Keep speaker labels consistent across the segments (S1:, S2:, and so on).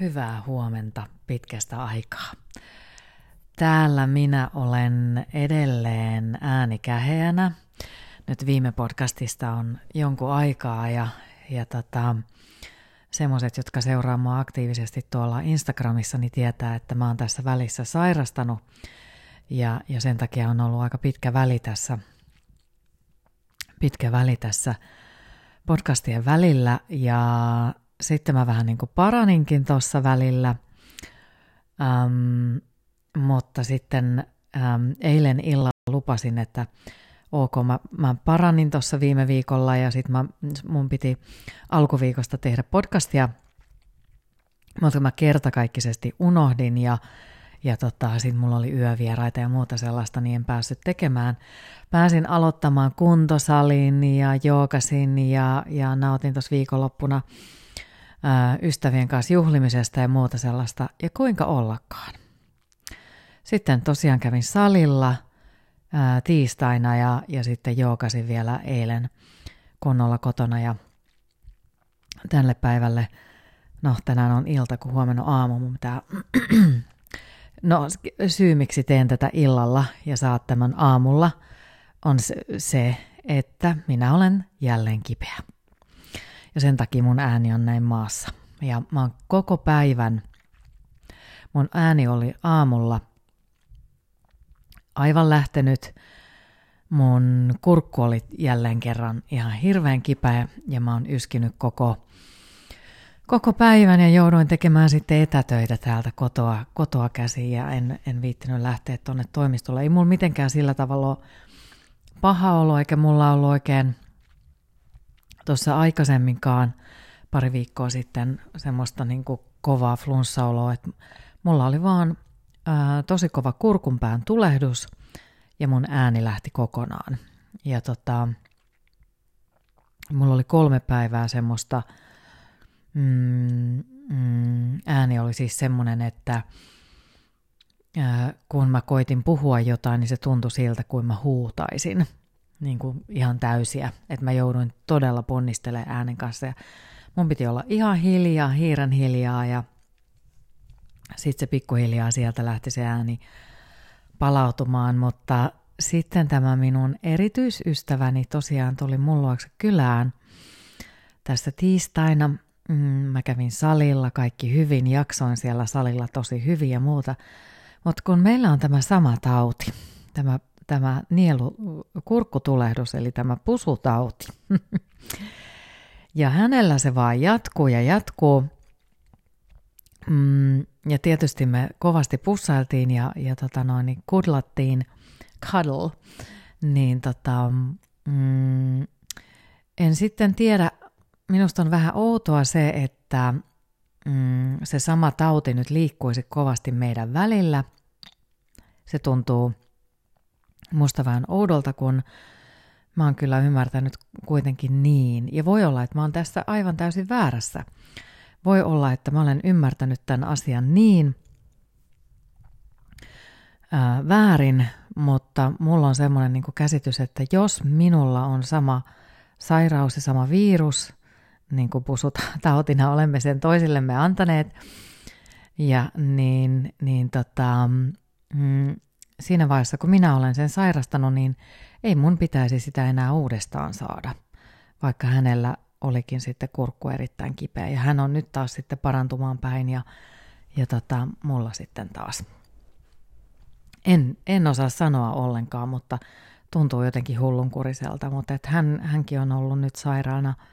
S1: Hyvää huomenta pitkästä aikaa. Täällä minä olen edelleen äänikäheänä. Nyt viime podcastista on jonkun aikaa ja, ja tota, semmoiset, jotka seuraa mua aktiivisesti tuolla Instagramissa, niin tietää, että mä oon tässä välissä sairastanut ja, ja sen takia on ollut aika pitkä väli tässä, pitkä väli tässä podcastien välillä ja sitten mä vähän niin kuin paraninkin tuossa välillä, ähm, mutta sitten ähm, eilen illalla lupasin, että ok, mä, mä paranin tuossa viime viikolla ja sitten mun piti alkuviikosta tehdä podcastia, mutta mä kertakaikkisesti unohdin ja, ja tota, sitten mulla oli yövieraita ja muuta sellaista, niin en päässyt tekemään. Pääsin aloittamaan kuntosalin ja joogasin ja, ja nautin tuossa viikonloppuna ystävien kanssa juhlimisesta ja muuta sellaista, ja kuinka ollakaan. Sitten tosiaan kävin salilla ää, tiistaina ja, ja sitten joogasin vielä eilen kunnolla kotona. Ja tälle päivälle, no tänään on ilta, kun huomenna aamu, mun pitää, no syy miksi teen tätä illalla ja saat tämän aamulla on se, että minä olen jälleen kipeä ja sen takia mun ääni on näin maassa. Ja mä oon koko päivän, mun ääni oli aamulla aivan lähtenyt, mun kurkku oli jälleen kerran ihan hirveän kipeä ja mä oon yskinyt koko, koko päivän ja jouduin tekemään sitten etätöitä täältä kotoa, kotoa käsiin ja en, en viittinyt lähteä tuonne toimistolle. Ei mulla mitenkään sillä tavalla paha olo eikä mulla ollut oikein tuossa aikaisemminkaan pari viikkoa sitten semmoista niin kuin kovaa flunssaoloa, että mulla oli vaan ää, tosi kova kurkunpään tulehdus ja mun ääni lähti kokonaan. Ja tota, mulla oli kolme päivää semmoista, mm, mm, ääni oli siis semmoinen, että ää, kun mä koitin puhua jotain, niin se tuntui siltä, kuin mä huutaisin – niin kuin ihan täysiä, että mä jouduin todella ponnistelemaan äänen kanssa ja mun piti olla ihan hiljaa, hiiren hiljaa ja sitten se pikkuhiljaa sieltä lähti se ääni palautumaan, mutta sitten tämä minun erityisystäväni tosiaan tuli mulluaksi kylään tässä tiistaina. Mm, mä kävin salilla, kaikki hyvin, jaksoin siellä salilla tosi hyvin ja muuta. Mutta kun meillä on tämä sama tauti, tämä tämä nielukurkkutulehdus, eli tämä pusutauti. ja hänellä se vaan jatkuu ja jatkuu. Mm, ja tietysti me kovasti pussailtiin ja, ja tota noin, niin kudlattiin, cuddle, niin tota, mm, en sitten tiedä, minusta on vähän outoa se, että mm, se sama tauti nyt liikkuisi kovasti meidän välillä. Se tuntuu musta vähän oudolta, kun mä oon kyllä ymmärtänyt kuitenkin niin. Ja voi olla, että mä oon tässä aivan täysin väärässä. Voi olla, että mä olen ymmärtänyt tämän asian niin ää, väärin, mutta mulla on semmoinen niin käsitys, että jos minulla on sama sairaus ja sama virus, niin kuin pusut tautina olemme sen toisillemme antaneet, ja niin, niin tota, mm, siinä vaiheessa, kun minä olen sen sairastanut, niin ei mun pitäisi sitä enää uudestaan saada, vaikka hänellä olikin sitten kurkku erittäin kipeä. Ja hän on nyt taas sitten parantumaan päin ja, ja tota, mulla sitten taas. En, en osaa sanoa ollenkaan, mutta tuntuu jotenkin hullunkuriselta, mutta että hän, hänkin on ollut nyt sairaana –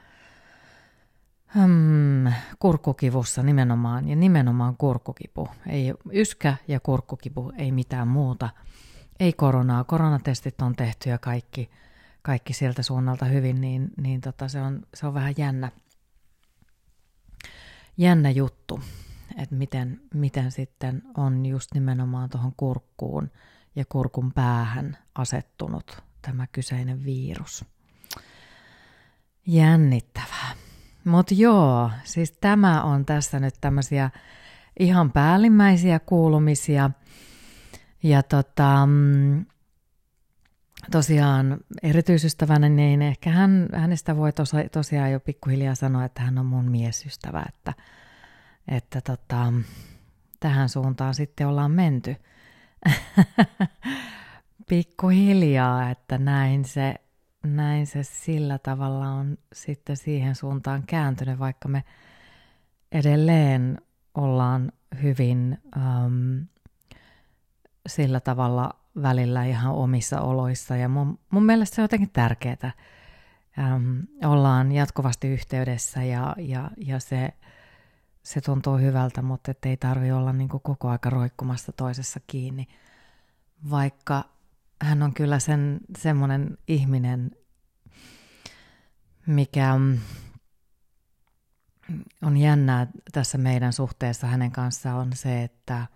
S1: Hmm, kurkkukivussa nimenomaan, ja nimenomaan kurkkukipu. Ei yskä ja kurkkukipu, ei mitään muuta. Ei koronaa, koronatestit on tehty ja kaikki, kaikki sieltä suunnalta hyvin, niin, niin tota, se, on, se on vähän jännä, jännä juttu, että miten, miten sitten on just nimenomaan tuohon kurkkuun ja kurkun päähän asettunut tämä kyseinen virus. Jännittävää. Mutta joo, siis tämä on tässä nyt tämmöisiä ihan päällimmäisiä kuulumisia. Ja tota, mm, tosiaan erityisystävänä, niin ehkä hän, hänestä voi tosiaan jo pikkuhiljaa sanoa, että hän on mun miesystävä, että, että tota, tähän suuntaan sitten ollaan menty. Pikkuhiljaa, että näin se, näin se sillä tavalla on sitten siihen suuntaan kääntynyt, vaikka me edelleen ollaan hyvin um, sillä tavalla välillä ihan omissa oloissa. Ja mun, mun mielestä se on jotenkin tärkeää. Um, ollaan jatkuvasti yhteydessä ja, ja, ja se, se tuntuu hyvältä, mutta ei tarvi olla niin koko aika roikkumassa toisessa kiinni. Vaikka hän on kyllä sen semmoinen ihminen, mikä on jännää tässä meidän suhteessa. Hänen kanssaan on se, että,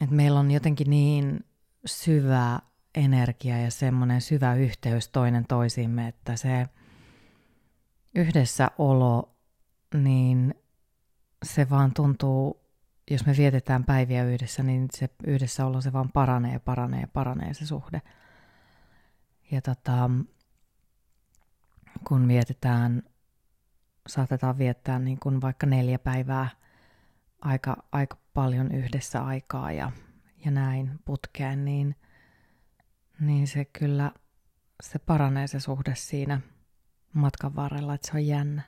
S1: että meillä on jotenkin niin syvä energia ja semmoinen syvä yhteys toinen toisimme, että se yhdessäolo, niin se vaan tuntuu, jos me vietetään päiviä yhdessä, niin se yhdessäolo se vaan paranee paranee paranee se suhde. Ja tota, kun vietetään saatetaan viettää niin kuin vaikka neljä päivää aika, aika paljon yhdessä aikaa ja, ja näin putkeen, niin, niin se kyllä se paranee se suhde siinä matkan varrella, että se on jännä.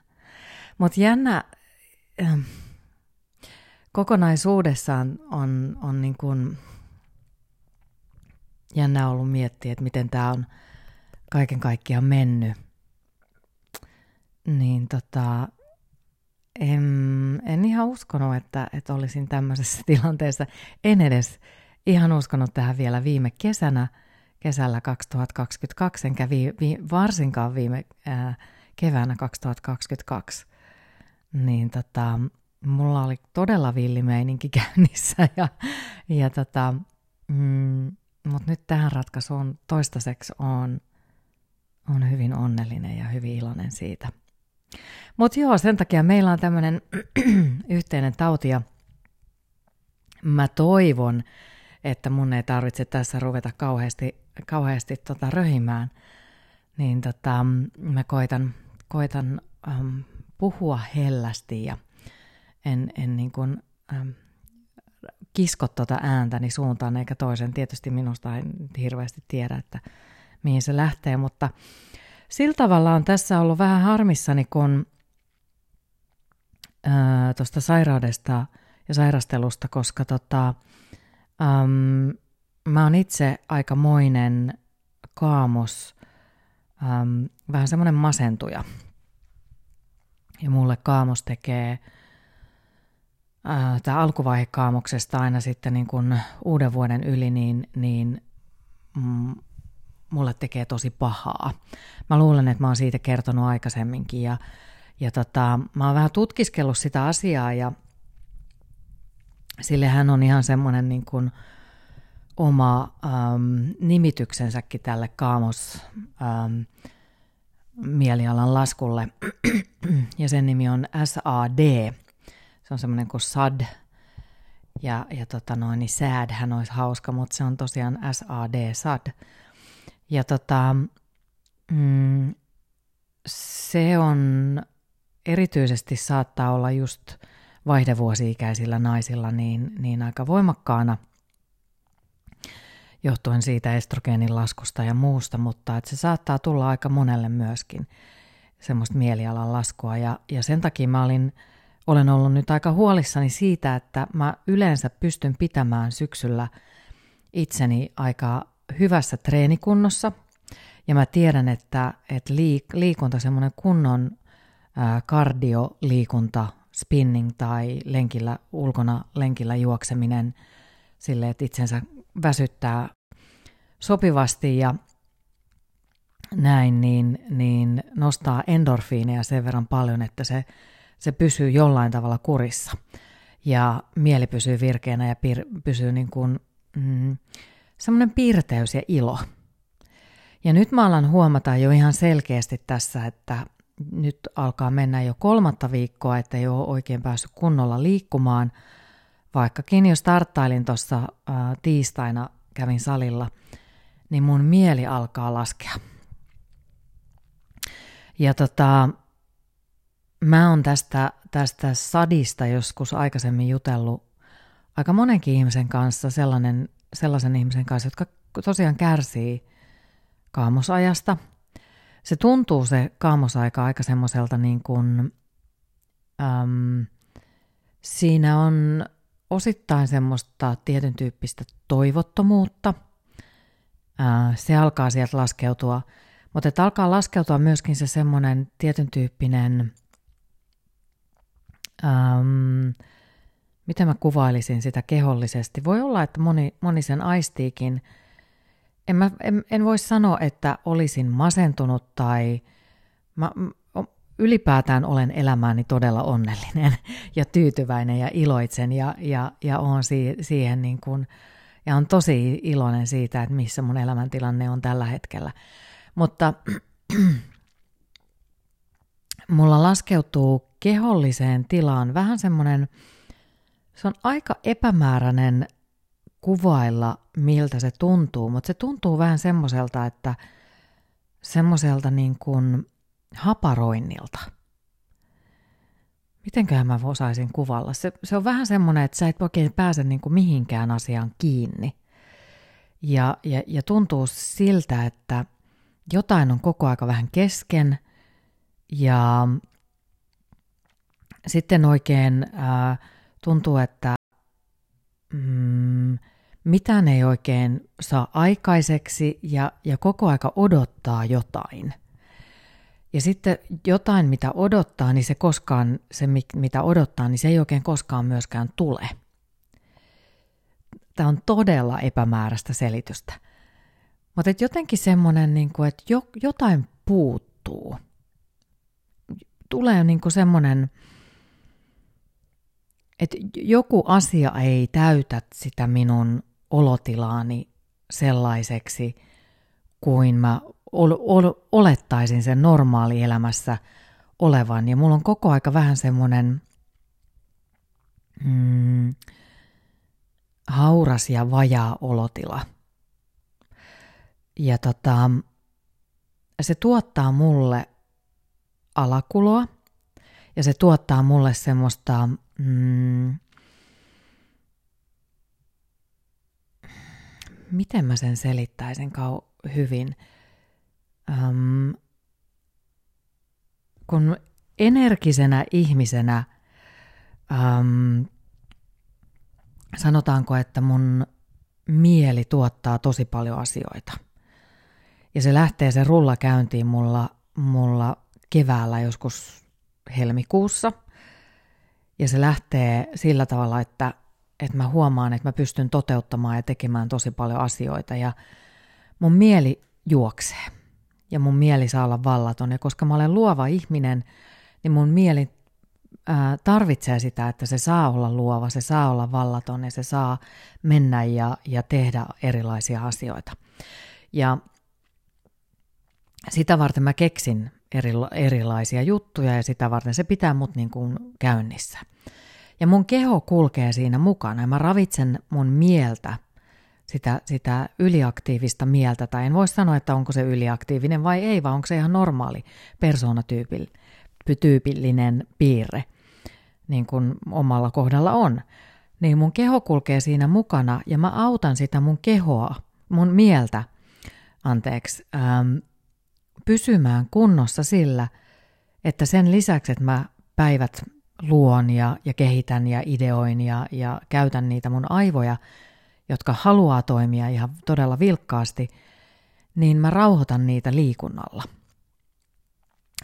S1: Mutta jännä äh, kokonaisuudessaan on, on niin kuin jännä ollut miettiä, että miten tämä on kaiken kaikkiaan mennyt niin tota, en, en ihan uskonut, että, että olisin tämmöisessä tilanteessa. En edes ihan uskonut tähän vielä viime kesänä, kesällä 2022, enkä vi, vi, varsinkaan viime ää, keväänä 2022. Niin tota, mulla oli todella villimeininki käynnissä, ja, ja tota, mm, mutta nyt tähän ratkaisuun toistaiseksi on, on hyvin onnellinen ja hyvin iloinen siitä. Mutta joo, sen takia meillä on tämmöinen yhteinen tauti ja mä toivon, että mun ei tarvitse tässä ruveta kauheasti, kauheasti tota röhimään. Niin tota, mä koitan, koitan ähm, puhua hellästi ja en, en niin kuin, ähm, kisko tuota ääntäni suuntaan eikä toisen. Tietysti minusta en hirveästi tiedä, että mihin se lähtee, mutta sillä tavalla on tässä ollut vähän harmissani, kun tuosta sairaudesta ja sairastelusta, koska tota, äm, mä oon itse aikamoinen kaamos, äm, vähän semmoinen masentuja. Ja mulle kaamos tekee tämä alkuvaihe kaamoksesta aina sitten niin kun uuden vuoden yli, niin, niin mm, mulle tekee tosi pahaa. Mä luulen, että mä oon siitä kertonut aikaisemminkin ja, ja tota, mä oon vähän tutkiskellut sitä asiaa ja sille hän on ihan semmoinen niin kuin oma ähm, nimityksensäkin tälle kaamos ähm, mielialan laskulle. ja sen nimi on SAD. Se on semmoinen kuin SAD. Ja, ja tota noin, niin SAD hän olisi hauska, mutta se on tosiaan SAD, SAD. Ja tota, mm, se on erityisesti saattaa olla just vaihdevuosi-ikäisillä naisilla niin, niin aika voimakkaana johtuen siitä estrogeenin laskusta ja muusta, mutta että se saattaa tulla aika monelle myöskin semmoista mielialan laskua. Ja, ja sen takia mä olin, olen ollut nyt aika huolissani siitä, että mä yleensä pystyn pitämään syksyllä itseni aika hyvässä treenikunnossa. Ja mä tiedän, että, että liik- liikunta, semmoinen kunnon kardioliikunta, spinning tai lenkillä, ulkona lenkillä juokseminen sille, että itsensä väsyttää sopivasti ja näin, niin, niin nostaa endorfiineja sen verran paljon, että se, se pysyy jollain tavalla kurissa. Ja mieli pysyy virkeänä ja pir, pysyy niin kuin, mm, semmoinen piirteys ja ilo. Ja nyt mä alan huomata jo ihan selkeästi tässä, että nyt alkaa mennä jo kolmatta viikkoa, että ei ole oikein päässyt kunnolla liikkumaan. Vaikkakin jos starttailin tuossa tiistaina, kävin salilla, niin mun mieli alkaa laskea. Ja tota, mä oon tästä tästä sadista joskus aikaisemmin jutellut aika monenkin ihmisen kanssa, sellainen, sellaisen ihmisen kanssa, jotka tosiaan kärsii kaamosajasta. Se tuntuu se kaamosaika aika semmoiselta niin kuin, äm, siinä on osittain semmoista tietyn tyyppistä toivottomuutta. Ää, se alkaa sieltä laskeutua, mutta alkaa laskeutua myöskin se semmoinen tietyn tyyppinen, äm, miten mä kuvailisin sitä kehollisesti. Voi olla, että moni, moni sen aistiikin. En, mä, en, en voi sanoa, että olisin masentunut tai mä, ylipäätään olen elämääni todella onnellinen ja tyytyväinen ja iloitsen ja, ja, ja on si- siihen niin kuin, ja on tosi iloinen siitä, että missä mun elämäntilanne on tällä hetkellä. Mutta mulla laskeutuu keholliseen tilaan vähän semmoinen, se on aika epämääräinen kuvailla, miltä se tuntuu, mutta se tuntuu vähän semmoiselta, että semmoiselta niin kuin haparoinnilta. Mitenköhän mä osaisin kuvalla? Se, se on vähän semmoinen, että sä et oikein pääse niin kuin mihinkään asiaan kiinni. Ja, ja, ja tuntuu siltä, että jotain on koko aika vähän kesken ja sitten oikein ää, tuntuu, että mm, mitään ei oikein saa aikaiseksi ja, ja koko aika odottaa jotain – ja sitten jotain, mitä odottaa, niin se koskaan, se mitä odottaa, niin se ei oikein koskaan myöskään tule. Tämä on todella epämääräistä selitystä. Mutta jotenkin semmoinen, niin että jo, jotain puuttuu. Tulee niin kuin semmoinen, että joku asia ei täytä sitä minun olotilaani sellaiseksi kuin mä ol, ol, olettaisin sen normaalielämässä olevan. Ja mulla on koko aika vähän semmoinen mm, hauras ja vajaa olotila. Ja tota, se tuottaa mulle alakuloa ja se tuottaa mulle semmoista mm, miten mä sen selittäisin kau- hyvin – äm, kun energisenä ihmisenä äm, sanotaanko, että mun mieli tuottaa tosi paljon asioita. Ja se lähtee se rulla käyntiin mulla, mulla keväällä joskus helmikuussa. Ja se lähtee sillä tavalla, että, että mä huomaan, että mä pystyn toteuttamaan ja tekemään tosi paljon asioita. Ja mun mieli juoksee ja mun mieli saa olla vallaton. Ja koska mä olen luova ihminen, niin mun mieli ää, tarvitsee sitä, että se saa olla luova, se saa olla vallaton ja se saa mennä ja, ja tehdä erilaisia asioita. Ja sitä varten mä keksin eri, erilaisia juttuja ja sitä varten se pitää mut niin kuin käynnissä. Ja mun keho kulkee siinä mukana ja mä ravitsen mun mieltä – sitä, sitä yliaktiivista mieltä, tai en voi sanoa, että onko se yliaktiivinen vai ei, vaan onko se ihan normaali persoonatyypillinen piirre, niin kuin omalla kohdalla on. Niin mun keho kulkee siinä mukana, ja mä autan sitä mun kehoa, mun mieltä, anteeksi, ähm, pysymään kunnossa sillä, että sen lisäksi, että mä päivät luon ja, ja kehitän ja ideoin ja, ja käytän niitä mun aivoja – jotka haluaa toimia ihan todella vilkkaasti, niin mä rauhoitan niitä liikunnalla.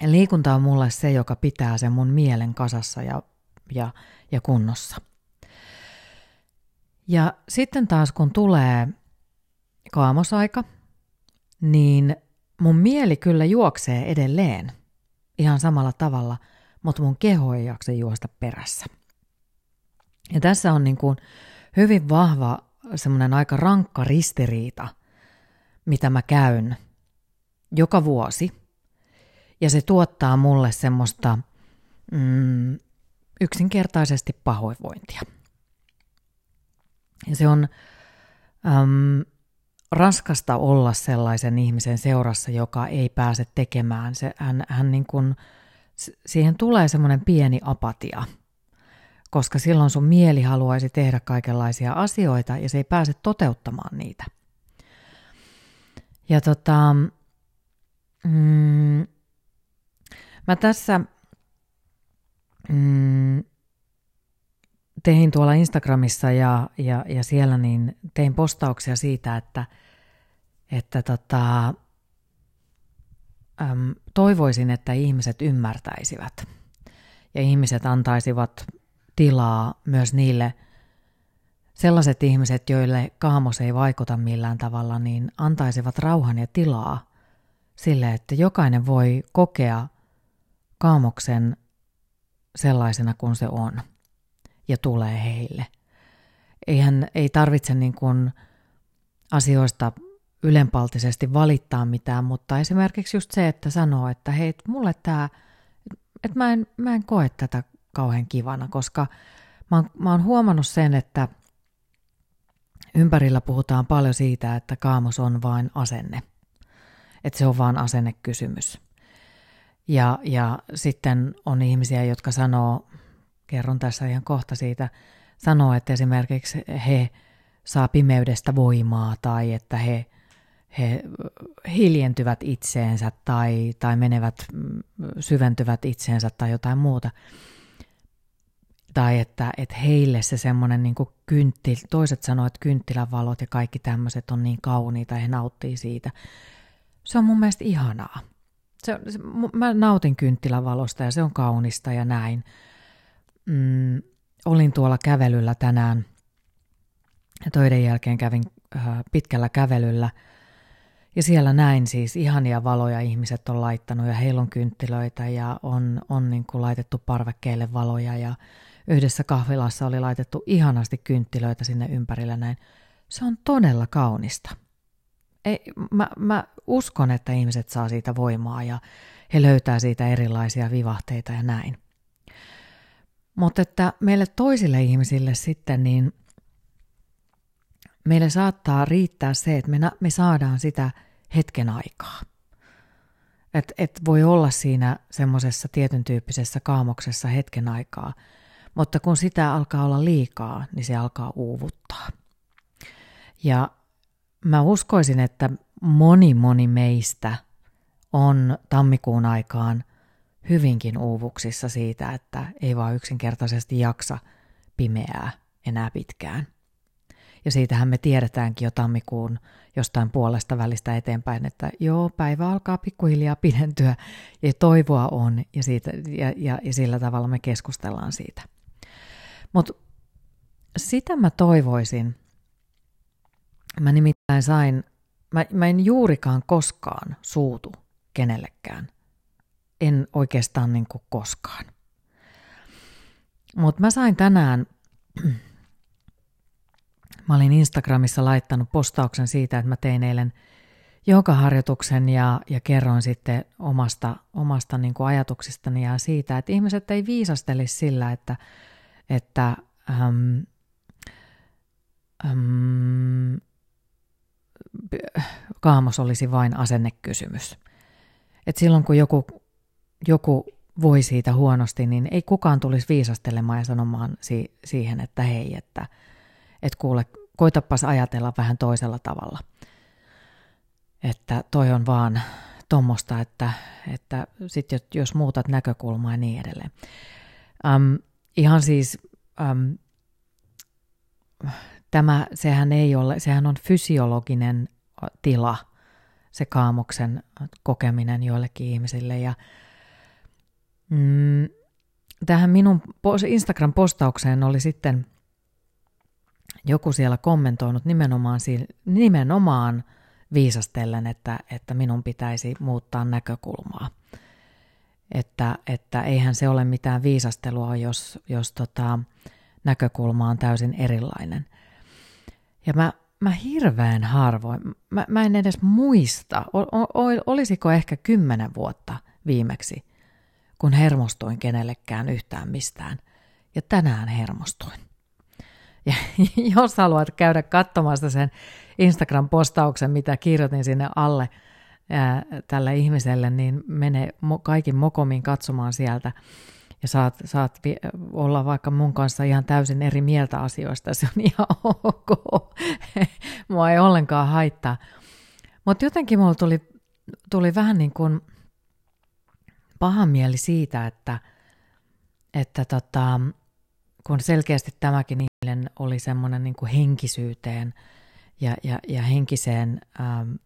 S1: Ja liikunta on mulle se, joka pitää sen mun mielen kasassa ja, ja, ja kunnossa. Ja sitten taas kun tulee kaamosaika, niin mun mieli kyllä juoksee edelleen ihan samalla tavalla, mutta mun keho ei jaksa juosta perässä. Ja tässä on niin kuin hyvin vahva semmoinen aika rankka ristiriita, mitä mä käyn joka vuosi. Ja se tuottaa mulle semmoista mm, yksinkertaisesti pahoinvointia. Ja se on äm, raskasta olla sellaisen ihmisen seurassa, joka ei pääse tekemään. Se, hän, hän niin kuin siihen tulee semmoinen pieni apatia, koska silloin sun mieli haluaisi tehdä kaikenlaisia asioita ja se ei pääse toteuttamaan niitä. Ja tota, mm, mä tässä mm, tein tuolla Instagramissa ja, ja, ja siellä niin tein postauksia siitä, että, että tota, äm, toivoisin, että ihmiset ymmärtäisivät. Ja ihmiset antaisivat tilaa myös niille sellaiset ihmiset, joille kaamos ei vaikuta millään tavalla, niin antaisivat rauhan ja tilaa sille, että jokainen voi kokea kaamoksen sellaisena kuin se on ja tulee heille. Eihän ei tarvitse niin kuin asioista ylenpaltisesti valittaa mitään, mutta esimerkiksi just se, että sanoo, että hei, mulle tämä, että mä en, mä en koe tätä kauhean kivana, koska mä oon, mä oon huomannut sen, että ympärillä puhutaan paljon siitä, että kaamos on vain asenne, että se on vain asennekysymys. Ja, ja sitten on ihmisiä, jotka sanoo, kerron tässä ihan kohta siitä, sanoo, että esimerkiksi he saa pimeydestä voimaa tai että he, he hiljentyvät itseensä tai, tai menevät, mm, syventyvät itseensä tai jotain muuta. Tai että, että heille se semmoinen niin kynttil, toiset sanoo, että kynttilävalot ja kaikki tämmöiset on niin kauniita ja he nauttii siitä. Se on mun mielestä ihanaa. Se, se, mä nautin kynttilävalosta ja se on kaunista ja näin. Mm, olin tuolla kävelyllä tänään ja töiden jälkeen kävin äh, pitkällä kävelyllä ja siellä näin siis ihania valoja ihmiset on laittanut ja heillä on kynttilöitä ja on, on niin kuin laitettu parvekkeille valoja ja yhdessä kahvilassa oli laitettu ihanasti kynttilöitä sinne ympärillä näin. Se on todella kaunista. Ei, mä, mä uskon, että ihmiset saa siitä voimaa ja he löytää siitä erilaisia vivahteita ja näin. Mutta että meille toisille ihmisille sitten, niin meille saattaa riittää se, että me, me saadaan sitä hetken aikaa. Että et voi olla siinä semmoisessa tietyn tyyppisessä kaamoksessa hetken aikaa, mutta kun sitä alkaa olla liikaa, niin se alkaa uuvuttaa. Ja mä uskoisin, että moni moni meistä on tammikuun aikaan hyvinkin uuvuksissa siitä, että ei vaan yksinkertaisesti jaksa pimeää enää pitkään. Ja siitähän me tiedetäänkin jo tammikuun jostain puolesta välistä eteenpäin, että joo, päivä alkaa pikkuhiljaa pidentyä ja toivoa on ja, siitä, ja, ja, ja sillä tavalla me keskustellaan siitä. Mutta sitä mä toivoisin, mä nimittäin sain, mä, mä en juurikaan koskaan suutu kenellekään. En oikeastaan niin kuin koskaan. Mutta mä sain tänään, mä olin Instagramissa laittanut postauksen siitä, että mä tein eilen harjoituksen ja, ja kerroin sitten omasta, omasta niin kuin ajatuksistani ja siitä, että ihmiset ei viisastelisi sillä, että, että äm, äm, kaamos olisi vain asennekysymys. Et silloin kun joku, joku voi siitä huonosti, niin ei kukaan tulisi viisastelemaan ja sanomaan si- siihen, että hei, että et kuule, koitapas ajatella vähän toisella tavalla. Että toi on vaan tuommoista, että, että sit jos muutat näkökulmaa ja niin edelleen. Um, ihan siis um, tämä, sehän ei ole, sehän on fysiologinen tila, se kaamoksen kokeminen joillekin ihmisille. Ja mm, tähän minun Instagram-postaukseen oli sitten joku siellä kommentoinut nimenomaan, nimenomaan viisastellen, että, että minun pitäisi muuttaa näkökulmaa. Että, että eihän se ole mitään viisastelua, jos, jos tota, näkökulma on täysin erilainen. Ja mä, mä hirveän harvoin, mä, mä en edes muista, o, o, olisiko ehkä kymmenen vuotta viimeksi, kun hermostuin kenellekään yhtään mistään. Ja tänään hermostuin. Ja jos haluat käydä katsomassa sen Instagram-postauksen, mitä kirjoitin sinne alle, ää, tälle ihmiselle, niin mene mo- kaikin mokomin katsomaan sieltä ja saat, saat vi- olla vaikka mun kanssa ihan täysin eri mieltä asioista, se on ihan ok. Mua ei ollenkaan haittaa. Mutta jotenkin mulla tuli, tuli vähän niin kuin paha mieli siitä, että, että tota, kun selkeästi tämäkin ihminen oli semmoinen niin kuin henkisyyteen ja, ja, ja henkiseen äm,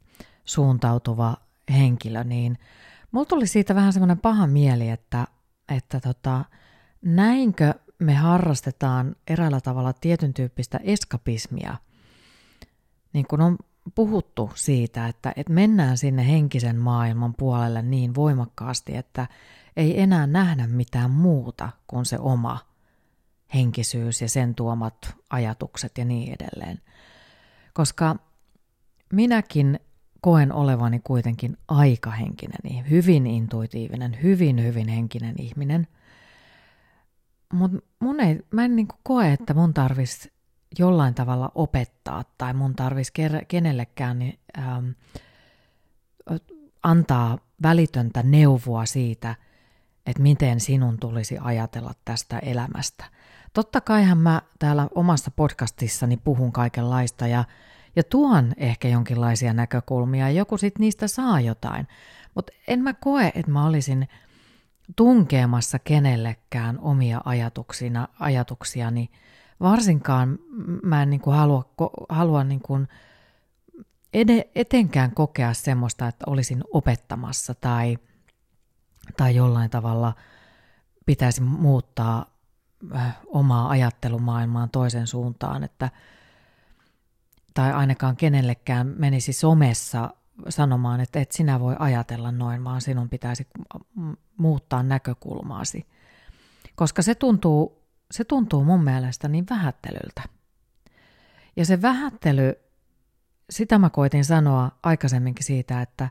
S1: suuntautuva henkilö, niin mulla tuli siitä vähän semmoinen paha mieli, että, että tota, näinkö me harrastetaan eräällä tavalla tietyn tyyppistä eskapismia, niin kuin on puhuttu siitä, että, että mennään sinne henkisen maailman puolelle niin voimakkaasti, että ei enää nähdä mitään muuta kuin se oma henkisyys ja sen tuomat ajatukset ja niin edelleen. Koska minäkin koen olevani kuitenkin aika henkinen, hyvin intuitiivinen, hyvin hyvin henkinen ihminen. Mutta mun ei, mä en niinku koe, että mun tarvitsisi jollain tavalla opettaa tai mun tarvitsisi kenellekään niin, ähm, antaa välitöntä neuvoa siitä, että miten sinun tulisi ajatella tästä elämästä. Totta kaihan mä täällä omassa podcastissani puhun kaikenlaista ja, ja tuon ehkä jonkinlaisia näkökulmia ja joku sit niistä saa jotain. Mutta en mä koe, että mä olisin tunkeemassa kenellekään omia ajatuksina, ajatuksiani. Varsinkaan mä en niin kuin halua, halua niin kuin etenkään kokea semmoista, että olisin opettamassa tai, tai jollain tavalla pitäisi muuttaa omaa ajattelumaailmaan toisen suuntaan, että tai ainakaan kenellekään menisi somessa sanomaan, että et sinä voi ajatella noin, vaan sinun pitäisi muuttaa näkökulmaasi. Koska se tuntuu, se tuntuu mun mielestä niin vähättelyltä. Ja se vähättely, sitä mä koitin sanoa aikaisemminkin siitä, että,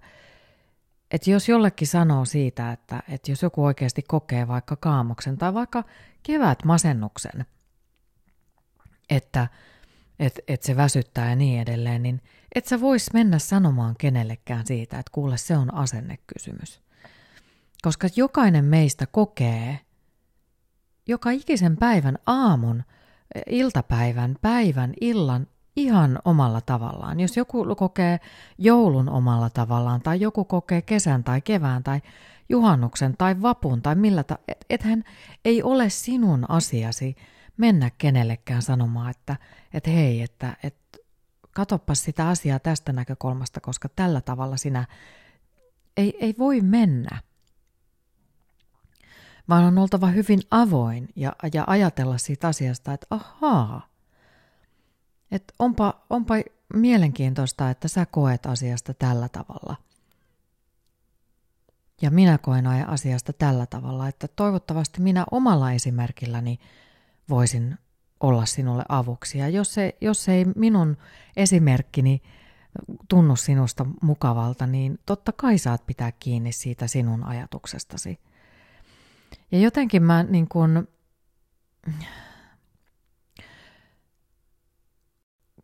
S1: että jos jollekin sanoo siitä, että, että jos joku oikeasti kokee vaikka kaamoksen tai vaikka kevät masennuksen, että et, et se väsyttää ja niin edelleen, niin et sä vois mennä sanomaan kenellekään siitä, että kuule se on asennekysymys. Koska jokainen meistä kokee joka ikisen päivän aamun, iltapäivän, päivän, illan ihan omalla tavallaan. Jos joku kokee joulun omalla tavallaan, tai joku kokee kesän tai kevään tai juhannuksen tai vapun tai millä ta- et, ethän ei ole sinun asiasi mennä kenellekään sanomaan, että et hei, että et, katoppas sitä asiaa tästä näkökulmasta, koska tällä tavalla sinä ei, ei voi mennä. Vaan on oltava hyvin avoin ja, ja ajatella siitä asiasta, että ahaa, että onpa, onpa mielenkiintoista, että sä koet asiasta tällä tavalla – ja minä koen asiasta tällä tavalla, että toivottavasti minä omalla esimerkilläni voisin olla sinulle avuksi. Ja jos, se, jos ei minun esimerkkini tunnu sinusta mukavalta, niin totta kai saat pitää kiinni siitä sinun ajatuksestasi. Ja jotenkin mä niin kun,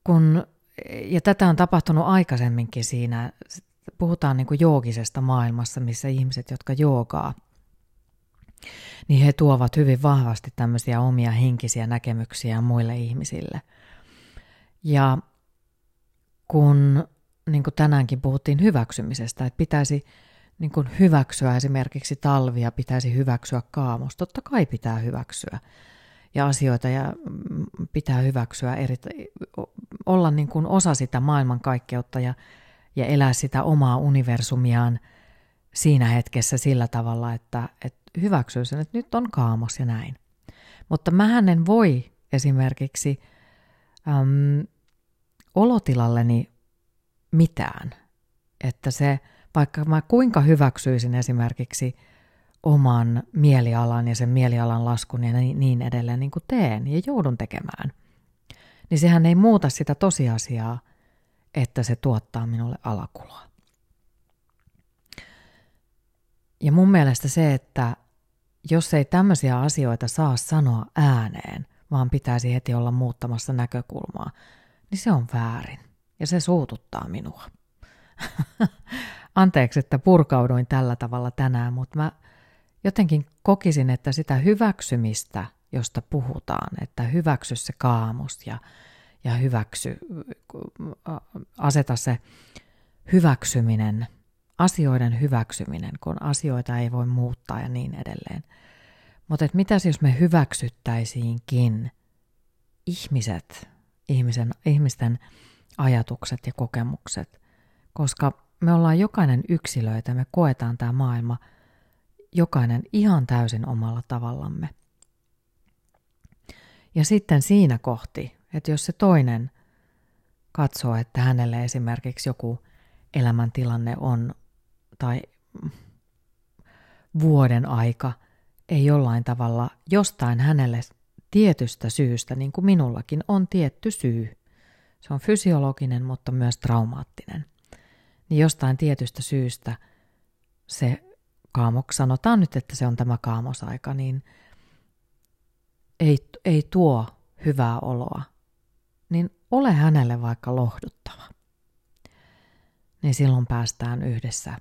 S1: kun, ja tätä on tapahtunut aikaisemminkin siinä puhutaan niin joogisesta maailmassa, missä ihmiset, jotka joogaa, niin he tuovat hyvin vahvasti tämmöisiä omia henkisiä näkemyksiä muille ihmisille. Ja kun niin kuin tänäänkin puhuttiin hyväksymisestä, että pitäisi niin kuin hyväksyä esimerkiksi talvia, pitäisi hyväksyä kaamos. Totta kai pitää hyväksyä ja asioita ja mm, pitää hyväksyä, eri, olla niin kuin osa sitä maailmankaikkeutta ja ja elää sitä omaa universumiaan siinä hetkessä sillä tavalla, että, että hyväksyy sen, että nyt on kaamos ja näin. Mutta mä en voi esimerkiksi äm, olotilalleni mitään. Että se, vaikka mä kuinka hyväksyisin esimerkiksi oman mielialan ja sen mielialan laskun ja niin edelleen niin kuin teen ja joudun tekemään, niin sehän ei muuta sitä tosiasiaa, että se tuottaa minulle alakuloa. Ja mun mielestä se, että jos ei tämmöisiä asioita saa sanoa ääneen, vaan pitäisi heti olla muuttamassa näkökulmaa, niin se on väärin. Ja se suututtaa minua. Anteeksi, että purkauduin tällä tavalla tänään, mutta mä jotenkin kokisin, että sitä hyväksymistä, josta puhutaan, että hyväksy se kaamos ja, ja hyväksy, aseta se hyväksyminen, asioiden hyväksyminen, kun asioita ei voi muuttaa ja niin edelleen. Mutta mitäs jos me hyväksyttäisiinkin ihmiset, ihmisen, ihmisten ajatukset ja kokemukset, koska me ollaan jokainen yksilöitä, me koetaan tämä maailma jokainen ihan täysin omalla tavallamme. Ja sitten siinä kohti, että jos se toinen katsoo, että hänelle esimerkiksi joku elämäntilanne on tai vuoden aika ei jollain tavalla jostain hänelle tietystä syystä, niin kuin minullakin on tietty syy. Se on fysiologinen, mutta myös traumaattinen. Niin jostain tietystä syystä se kaamok, sanotaan nyt, että se on tämä kaamosaika, niin ei, ei tuo hyvää oloa, niin ole hänelle vaikka lohduttava. Niin silloin päästään yhdessä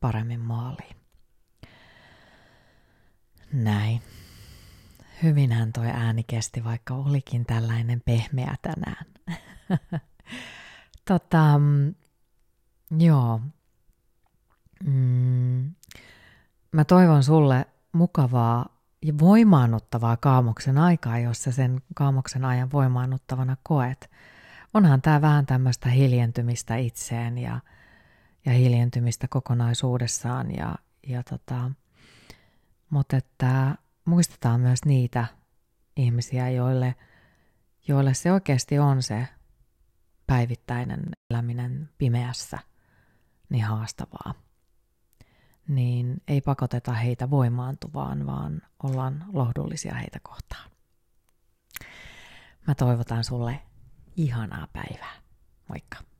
S1: paremmin maaliin. Näin. Hyvinhän toi ääni kesti, vaikka olikin tällainen pehmeä tänään. tota, mm, joo. Mm, mä toivon sulle mukavaa ja voimaannuttavaa kaamoksen aikaa, jos sä sen kaamoksen ajan voimaannuttavana koet. Onhan tämä vähän tämmöistä hiljentymistä itseen ja, ja hiljentymistä kokonaisuudessaan. Ja, ja tota, mutta että muistetaan myös niitä ihmisiä, joille, joille se oikeasti on se päivittäinen eläminen pimeässä niin haastavaa. Niin ei pakoteta heitä voimaantuvaan, vaan ollaan lohdullisia heitä kohtaan. Mä toivotan sulle ihanaa päivää. Moikka!